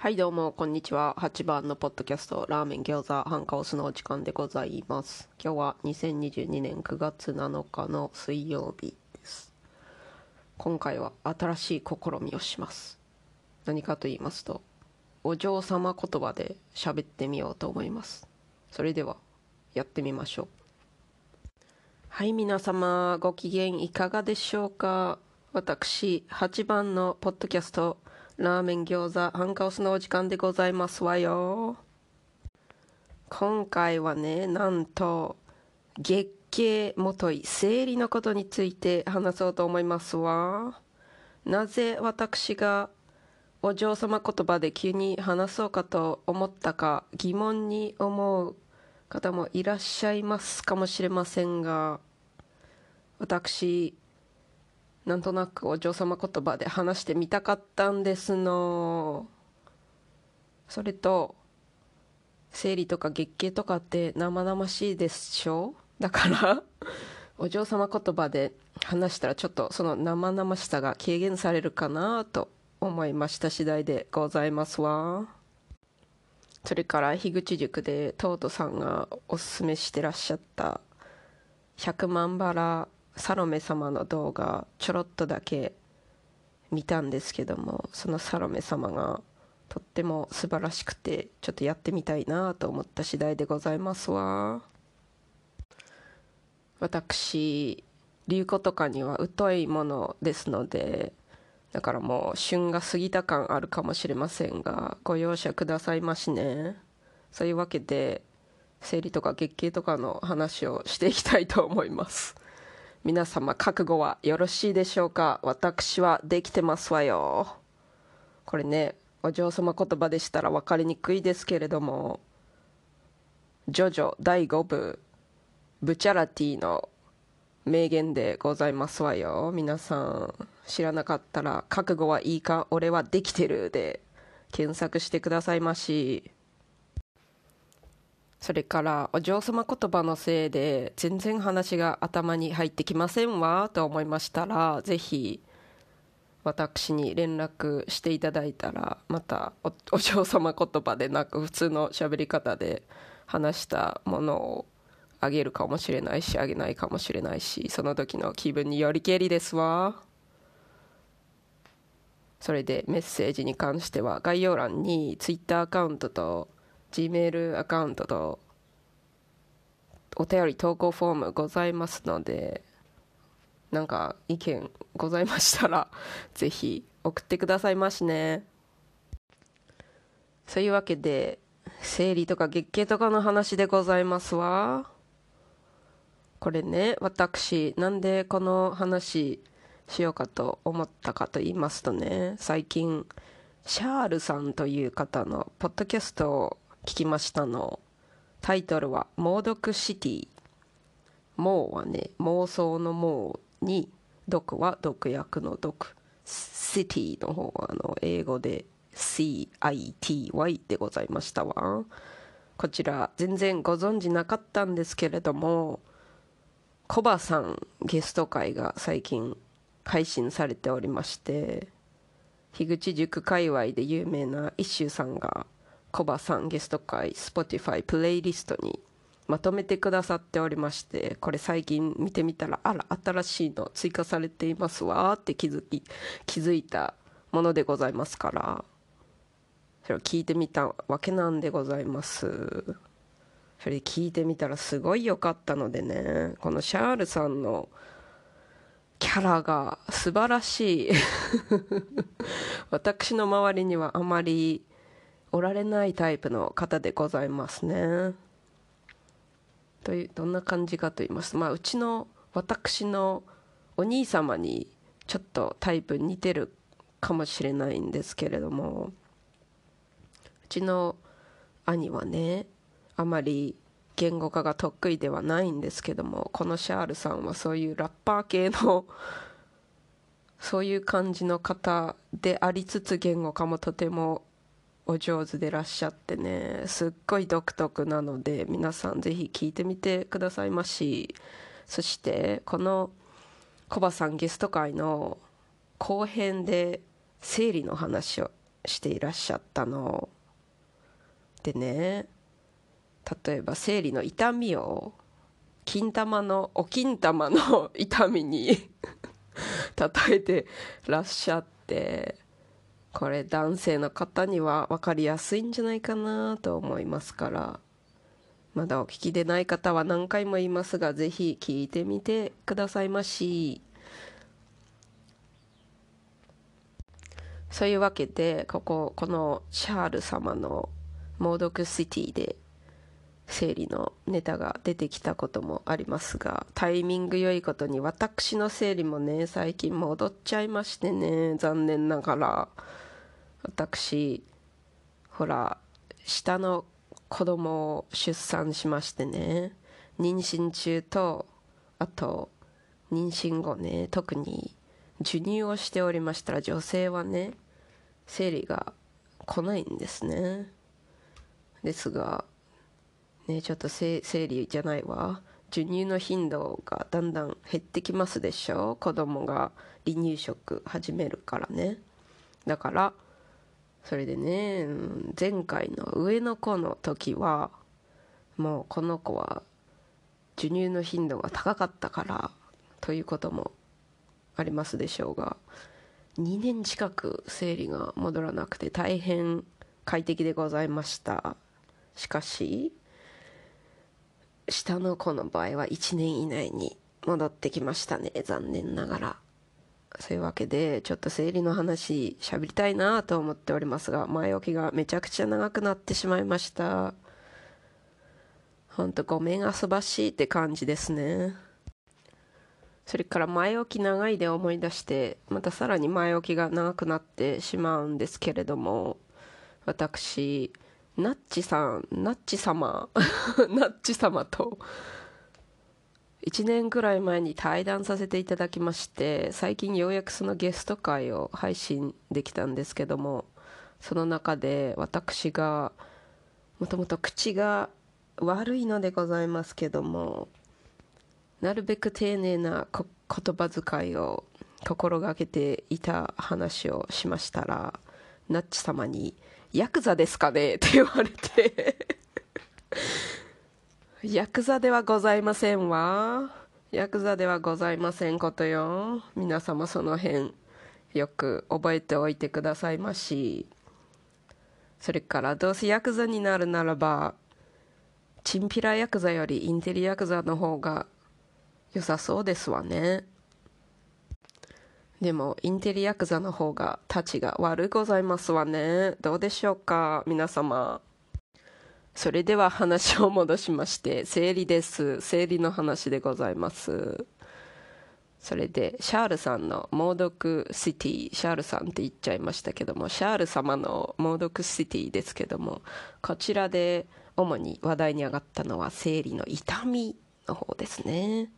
はいどうもこんにちは。8番のポッドキャストラーメン餃子ハンカオスのお時間でございます。今日は2022年9月7日の水曜日です。今回は新しい試みをします。何かと言いますとお嬢様言葉で喋ってみようと思います。それではやってみましょう。はい皆様ご機嫌いかがでしょうか？私8番のポッドキャストラーメン餃子ハンカオスのお時間でございますわよ。今回はねなんと月経もとい生理のことについて話そうと思いますわ。なぜ私がお嬢様言葉で急に話そうかと思ったか疑問に思う方もいらっしゃいますかもしれませんが私なんとなくお嬢様言葉で話してみたかったんですの。それと生理とか月経とかって生々しいでしょ？だから お嬢様言葉で話したらちょっとその生々しさが軽減されるかなと思いました次第でございますわ。それから樋口塾でトートさんがおすすめしてらっしゃった100万バラサロメ様の動画ちょろっとだけ見たんですけどもそのサロメ様がとっても素晴らしくてちょっとやってみたいなと思った次第でございますわ。私流行とかには疎いものですのでだからもう旬が過ぎた感あるかもしれませんがご容赦くださいましね。そういうわけで生理とか月経とかの話をしていきたいと思います。皆様覚悟はよろしいでしょうか？私はできてますわよ。これねお嬢様言葉でしたら分かりにくいですけれどもジョジョ第5部ブチャラティの名言でございますわよ。皆さん知らなかったら「覚悟はいいか？俺はできてる」で検索してくださいまし。それからお嬢様言葉のせいで全然話が頭に入ってきませんわと思いましたらぜひ私に連絡していただいたらまたお嬢様言葉でなく普通の喋り方で話したものをあげるかもしれないしあげないかもしれないしその時の気分によりけりですわ。それでメッセージに関しては概要欄に Twitter アカウントと Gmail アカウントとお便り投稿フォームございますのでなんか意見ございましたら ぜひ送ってくださいましね。そういうわけで生理とか月経とかの話でございますわ。これね私なんでこの話しようかと思ったかと言いますとね最近シャールさんという方のポッドキャストを聞きましたの。タイトルは「猛毒シティ」「猛」はね妄想の「猛」に「毒」は毒薬の「毒」「シティ」の方はあの英語で CITY でございましたわ。こちら全然ご存知なかったんですけれどもコバさんゲスト会が最近配信されておりまして樋口塾界隈で有名な一周さんがコバさんゲスト会 Spotify プレイリストにまとめてくださっておりましてこれ最近見てみたらあら新しいの追加されていますわって気づき気づいたものでございますからそれを聞いてみたわけなんでございます。それで聞いてみたらすごい良かったのでねこのシャールさんのキャラが素晴らしい。私の周りにはあまりおられないタイプの方でございますね。というどんな感じかと言いますと、まあ、うちの私のお兄様にちょっとタイプ似てるかもしれないんですけれどもうちの兄はねあまり言語化が得意ではないんですけどもこのシャールさんはそういうラッパー系のそういう感じの方でありつつ言語化もとてもお上手でらっしゃってねすっごい独特なので皆さんぜひ聞いてみてくださいまし。そしてこのコバさんゲスト会の後編で生理の話をしていらっしゃったの。でね例えば生理の痛みを金玉のお金玉の痛みに 例えてらっしゃって。これ男性の方には分かりやすいんじゃないかなと思いますから。まだお聞きでない方は何回も言いますがぜひ聞いてみてくださいまし。そういうわけでこここのシャール様のモードクシティで生理のネタが出てきたこともありますがタイミング良いことに私の生理もね最近戻っちゃいましてね残念ながら。私ほら下の子供を出産しましてね妊娠中とあと妊娠後ね特に授乳をしておりました。ら女性はね生理が来ないんですね。ですがねちょっと生理じゃないわ。授乳の頻度がだんだん減ってきますでしょ子供が離乳食始めるからね。だからそれでね前回の上の子の時はもうこの子は授乳の頻度が高かったからということもありますでしょうが2年近く生理が戻らなくて大変快適でございました。しかし下の子の場合は1年以内に戻ってきましたね残念ながら。そういうわけでちょっと生理の話しゃべりたいなと思っておりますが前置きがめちゃくちゃ長くなってしまいました。ほんとごめん遊ばしいって感じですね。それから前置き長いで思い出してまたさらに前置きが長くなってしまうんですけれども私ナッチさんナッチ様 ナッチ様と1年くらい前に対談させていただきまして最近ようやくそのゲスト会を配信できたんですけどもその中で私がもともと口が悪いのでございますけどもなるべく丁寧な言葉遣いを心がけていた話をしましたらナッチ様に「ヤクザですかね？って言われて。ヤクザではございませんわ。ヤクザではございませんことよ。皆様その辺、よく覚えておいてくださいまし。それから、どうせヤクザになるならば、チンピラヤクザよりインテリヤクザの方が良さそうですわね。でもインテリヤクザの方がたちが悪ございますわねどうでしょうか皆様それでは話を戻しまして生理です。生理の話でございます。それでシャールさんのモードクシティ。シャールさんって言っちゃいましたけどもシャール様のモードクシティですけどもこちらで主に話題に上がったのは生理の痛みの方ですね。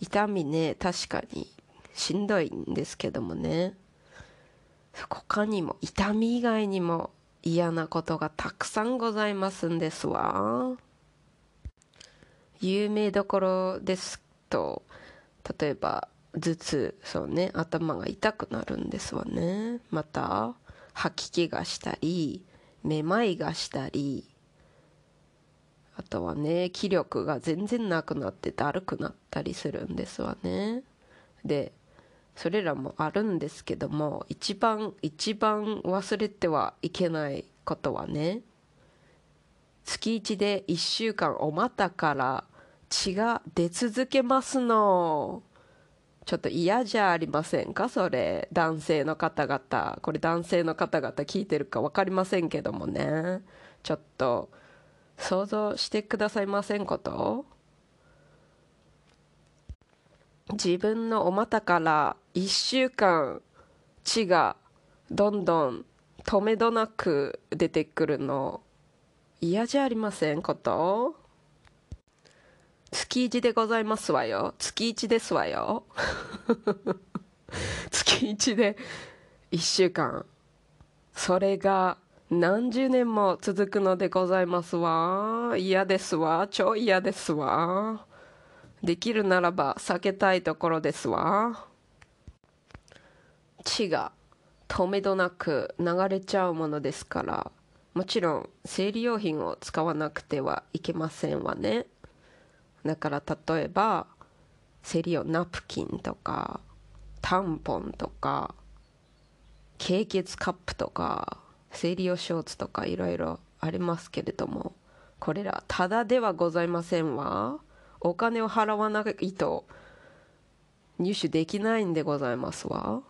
痛みね確かにしんどいんですけどもね。他にも痛み以外にも嫌なことがたくさんございますんですわ。有名どころですと例えば頭痛そうね頭が痛くなるんですわね。また吐き気がしたりめまいがしたりあとはね気力が全然なくなってだるくなったりするんですわね。でそれらもあるんですけども一番一番忘れてはいけないことはね月1で1週間お股から血が出続けますの。ちょっと嫌じゃありませんか？それ。男性の方々。これ男性の方々聞いてるか分かりませんけどもね。ちょっと想像してくださいませんこと？自分のお股から1週間血がどんどん止めどなく出てくるの嫌じゃありませんこと？月1でございますわよ。月1ですわよ。月1で1週間。それが何十年も続くのでございますわ。嫌ですわ。超嫌ですわ。できるならば避けたいところですわ。血が止めどなく流れちゃうものですからもちろん生理用品を使わなくてはいけませんわね。だから例えば生理用ナプキンとかタンポンとか経血カップとか生理用ショーツとかいろいろありますけれどもこれらただではございませんわ。お金を払わないと入手できないんでございますわ。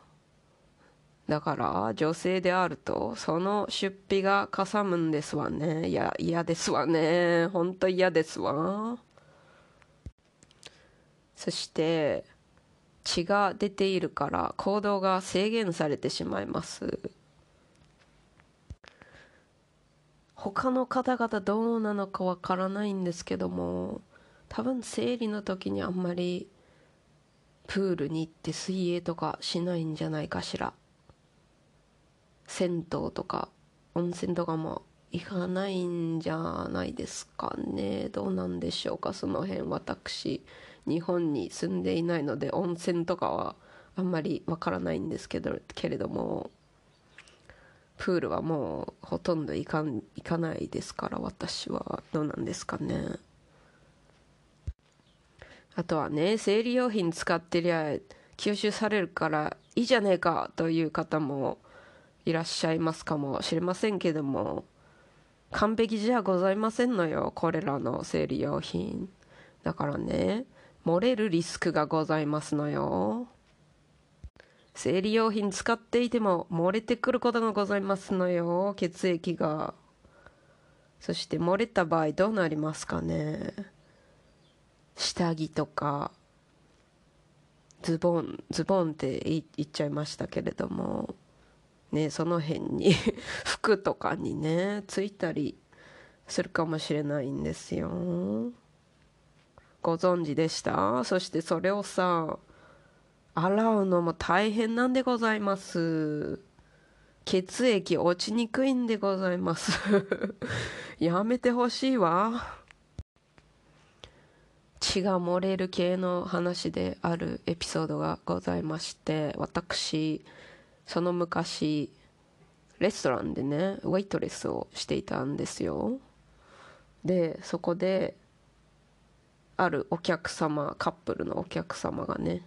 だから女性であるとその出費がかさむんですわね。いや嫌ですわね。ほんと嫌ですわ。そして血が出ているから行動が制限されてしまいます。他の方々どうなのかわからないんですけども多分生理の時にあんまりプールに行って水泳とかしないんじゃないかしら。銭湯とか温泉とかも行かないんじゃないですかね。どうなんでしょうかその辺私。日本に住んでいないので温泉とかはあんまりわからないんですけどけれどもプールはもうほとんど行かん行かないですから私は。どうなんですかね。あとはね生理用品使ってりゃ吸収されるからいいじゃねえかという方もいらっしゃいますかもしれませんけども完璧じゃございませんのよこれらの生理用品。だからね漏れるリスクがございますのよ。生理用品使っていても漏れてくることがございますのよ血液が。そして漏れた場合どうなりますかね。下着とかズボンズボンって言っちゃいましたけれども。ねその辺に 服とかにねついたりするかもしれないんですよ。ご存知でした？そしてそれをさ洗うのも大変なんでございます。血液落ちにくいんでございます。やめてほしいわ。血が漏れる系の話であるエピソードがございまして私その昔レストランでねウェイトレスをしていたんですよ。でそこであるお客様カップルのお客様がね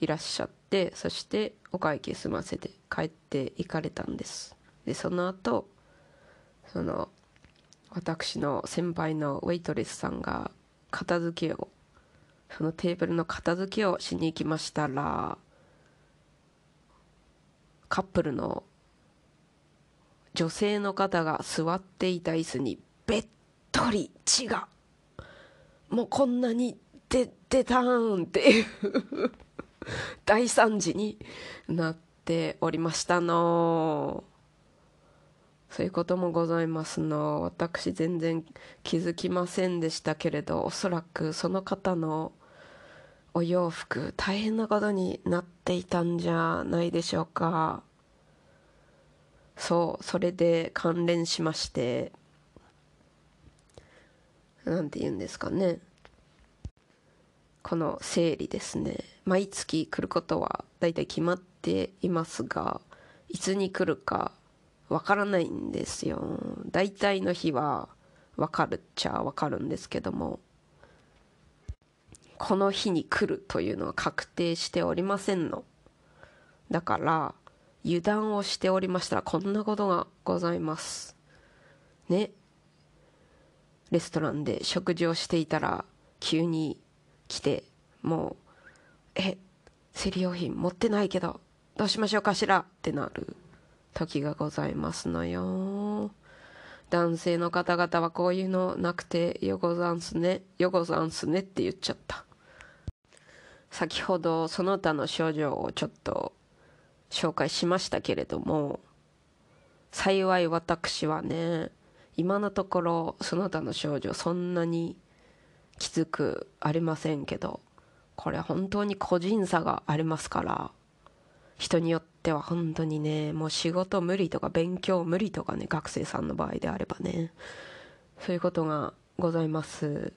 いらっしゃってそしてお会計済ませて帰って行かれたんです。でその後その私の先輩のウェイトレスさんが片付けをそのテーブルの片付けをしに行きましたらカップルの女性の方が座っていた椅子にべっとり血がもうこんなに出てたんっていう大惨事になっておりましたの。そういうこともございますの。私全然気づきませんでしたけれどおそらくその方のお洋服大変なことになっていたんじゃないでしょうか。そうそれで関連しまして。何て言うんですかね。この生理ですね。毎月来ることは大体決まっていますがいつに来るかわからないんですよ。大体の日はわかるっちゃわかるんですけども。この日に来るというのは確定しておりませんの。だから油断をしておりましたらこんなことがございます。ね。レストランで食事をしていたら急に来てもう「え生理用品持ってないけどどうしましょうかしら?」ってなる時がございますのよ。男性の方々はこういうのなくてよござんすねよござんすねって言っちゃった。先ほどその他の症状をちょっと紹介しましたけれども幸い私はね今のところその他の症状そんなにきつくありませんけどこれ本当に個人差がありますから人によっては本当にねもう仕事無理とか勉強無理とかね学生さんの場合であればねそういうことがございます。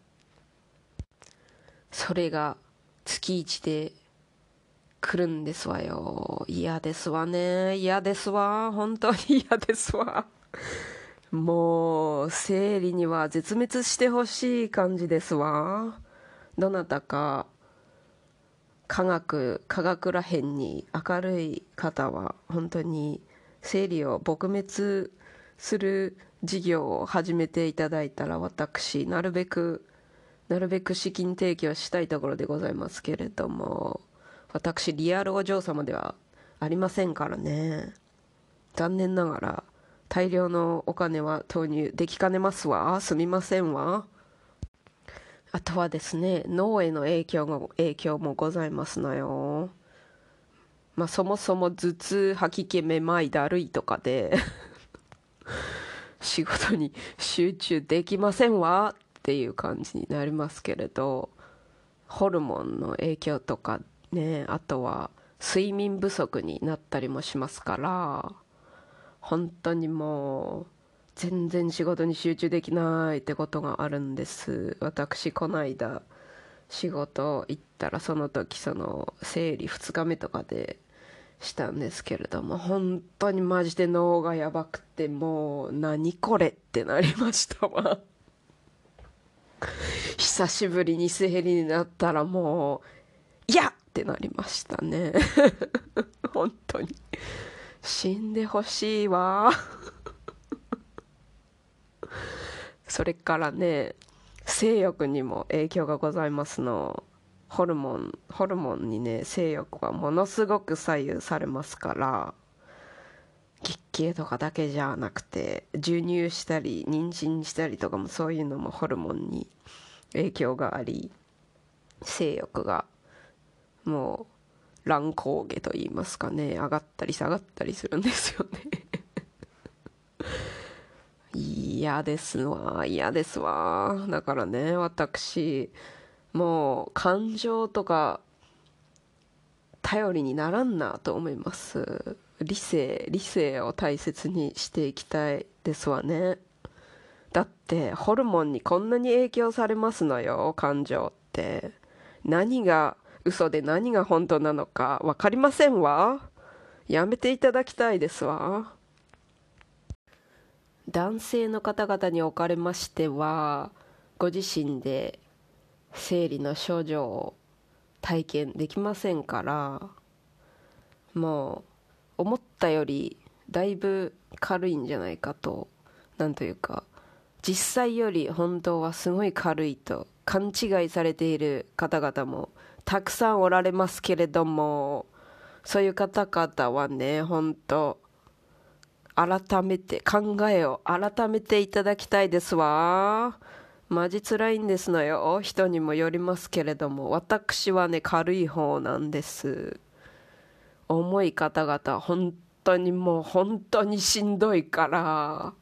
それが月1で来るんですわよ。嫌ですわね。嫌ですわ。本当に 嫌ですわ。もう、生理には絶滅してほしい感じですわ。どなたか、科学、科学らへんに明るい方は、本当に生理を撲滅する事業を始めていただいたら、私、なるべく、なるべく資金提供したいところでございますけれども、私、リアルお嬢様ではありませんからね。残念ながら、大量のお金は投入できかねますわ。すみませんわ。あとはですね、脳への影響も、影響もございますのよ。まあ、そもそも頭痛、吐き気、めまい、だるいとかで 仕事に集中できませんわっていう感じになりますけれど、ホルモンの影響とかね、あとは睡眠不足になったりもしますから、本当にもう全然仕事に集中できないってことがあるんです。私この間仕事行ったらその時その生理2日目とかでしたんですけれども本当にマジで脳がやばくてもう何これってなりましたわ。久しぶりに生理になったらもういやってなりましたね。本当に。死んでほしいわ。それからね性欲にも影響がございますの。ホルモンホルモンにね性欲はものすごく左右されますから。月経とかだけじゃなくて授乳したり妊娠したりとかもそういうのもホルモンに影響があり性欲がもう乱高下と言いますかね上がったり下がったりするんですよね。嫌ですわ嫌ですわ。だからね私もう感情とか頼りにならんなと思います。理性理性を大切にしていきたいですわね。だってホルモンにこんなに影響されますのよ感情って。何が嘘で何が本当なのか分かりませんわ。やめていただきたいですわ。男性の方々におかれましてはご自身で生理の症状を体験できませんからもう思ったよりだいぶ軽いんじゃないかとなんというか実際より本当はすごい軽いと勘違いされている方々もたくさんおられますけれどもそういう方々はね本当改めて考えを改めていただきたいですわ。マジ辛いんですのよ。人にもよりますけれども私はね軽い方なんです。重い方々本当にもう本当にしんどいから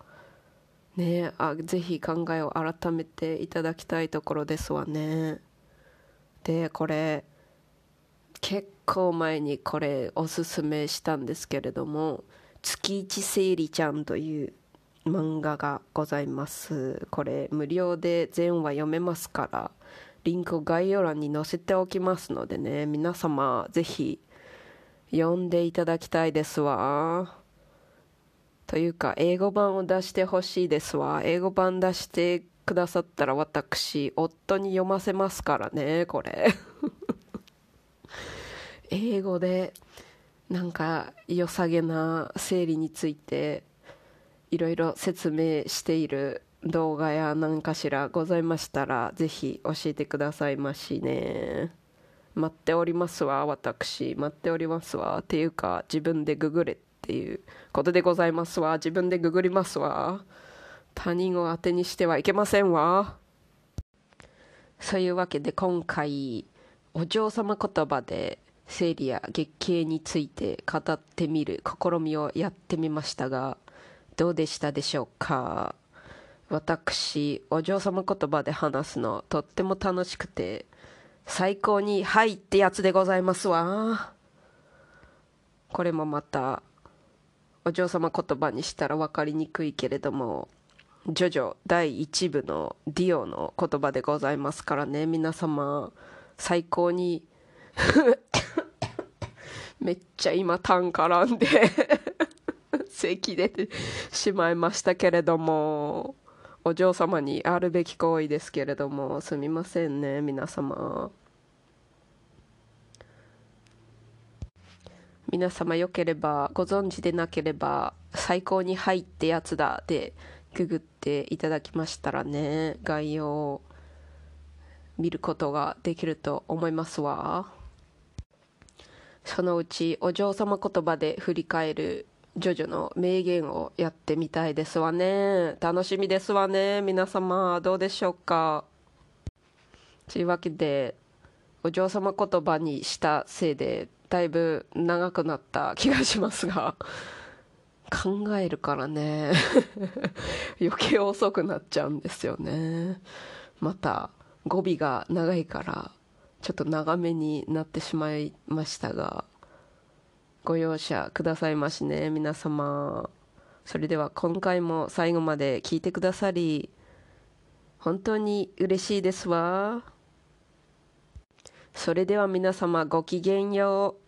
ねあぜひ考えを改めていただきたいところですわね。でこれ結構前にこれおすすめしたんですけれども月一生理ちゃんという漫画がございます。これ無料で全話読めますからリンクを概要欄に載せておきますのでね皆様ぜひ読んでいただきたいですわ。というか英語版を出してほしいですわ。英語版出してくださったら私夫に読ませますからねこれ。英語でなんか良さげな生理についていろいろ説明している動画や何かしらございましたらぜひ教えてくださいましね。待っておりますわ私待っておりますわっていうか自分でググれっていうことでございますわ自分でググりますわ。他人を当てにしてはいけませんわ。そういうわけで今回お嬢様言葉で生理や月経について語ってみる試みをやってみましたがどうでしたでしょうか。私お嬢様言葉で話すのとっても楽しくて最高に「はい」ってやつでございますわ。これもまたお嬢様言葉にしたら分かりにくいけれどもジョジョ第1部のディオの言葉でございますからね皆様。最高に めっちゃ今痰絡んで 咳出てしまいましたけれども。お嬢様にあるべき行為ですけれどもすみませんね皆様。皆様よければご存知でなければ最高に入ってやつだでググっていただきましたらね概要を見ることができると思いますわ。そのうちお嬢様言葉で振り返るジョジョの名言をやってみたいですわね。楽しみですわね。皆様どうでしょうか。というわけでお嬢様言葉にしたせいでだいぶ長くなった気がしますが 考えるからね。余計遅くなっちゃうんですよね。また語尾が長いからちょっと長めになってしまいましたがご容赦くださいましね皆様。それでは今回も最後まで聞いてくださり本当に嬉しいですわ。それでは皆様ごきげんよう。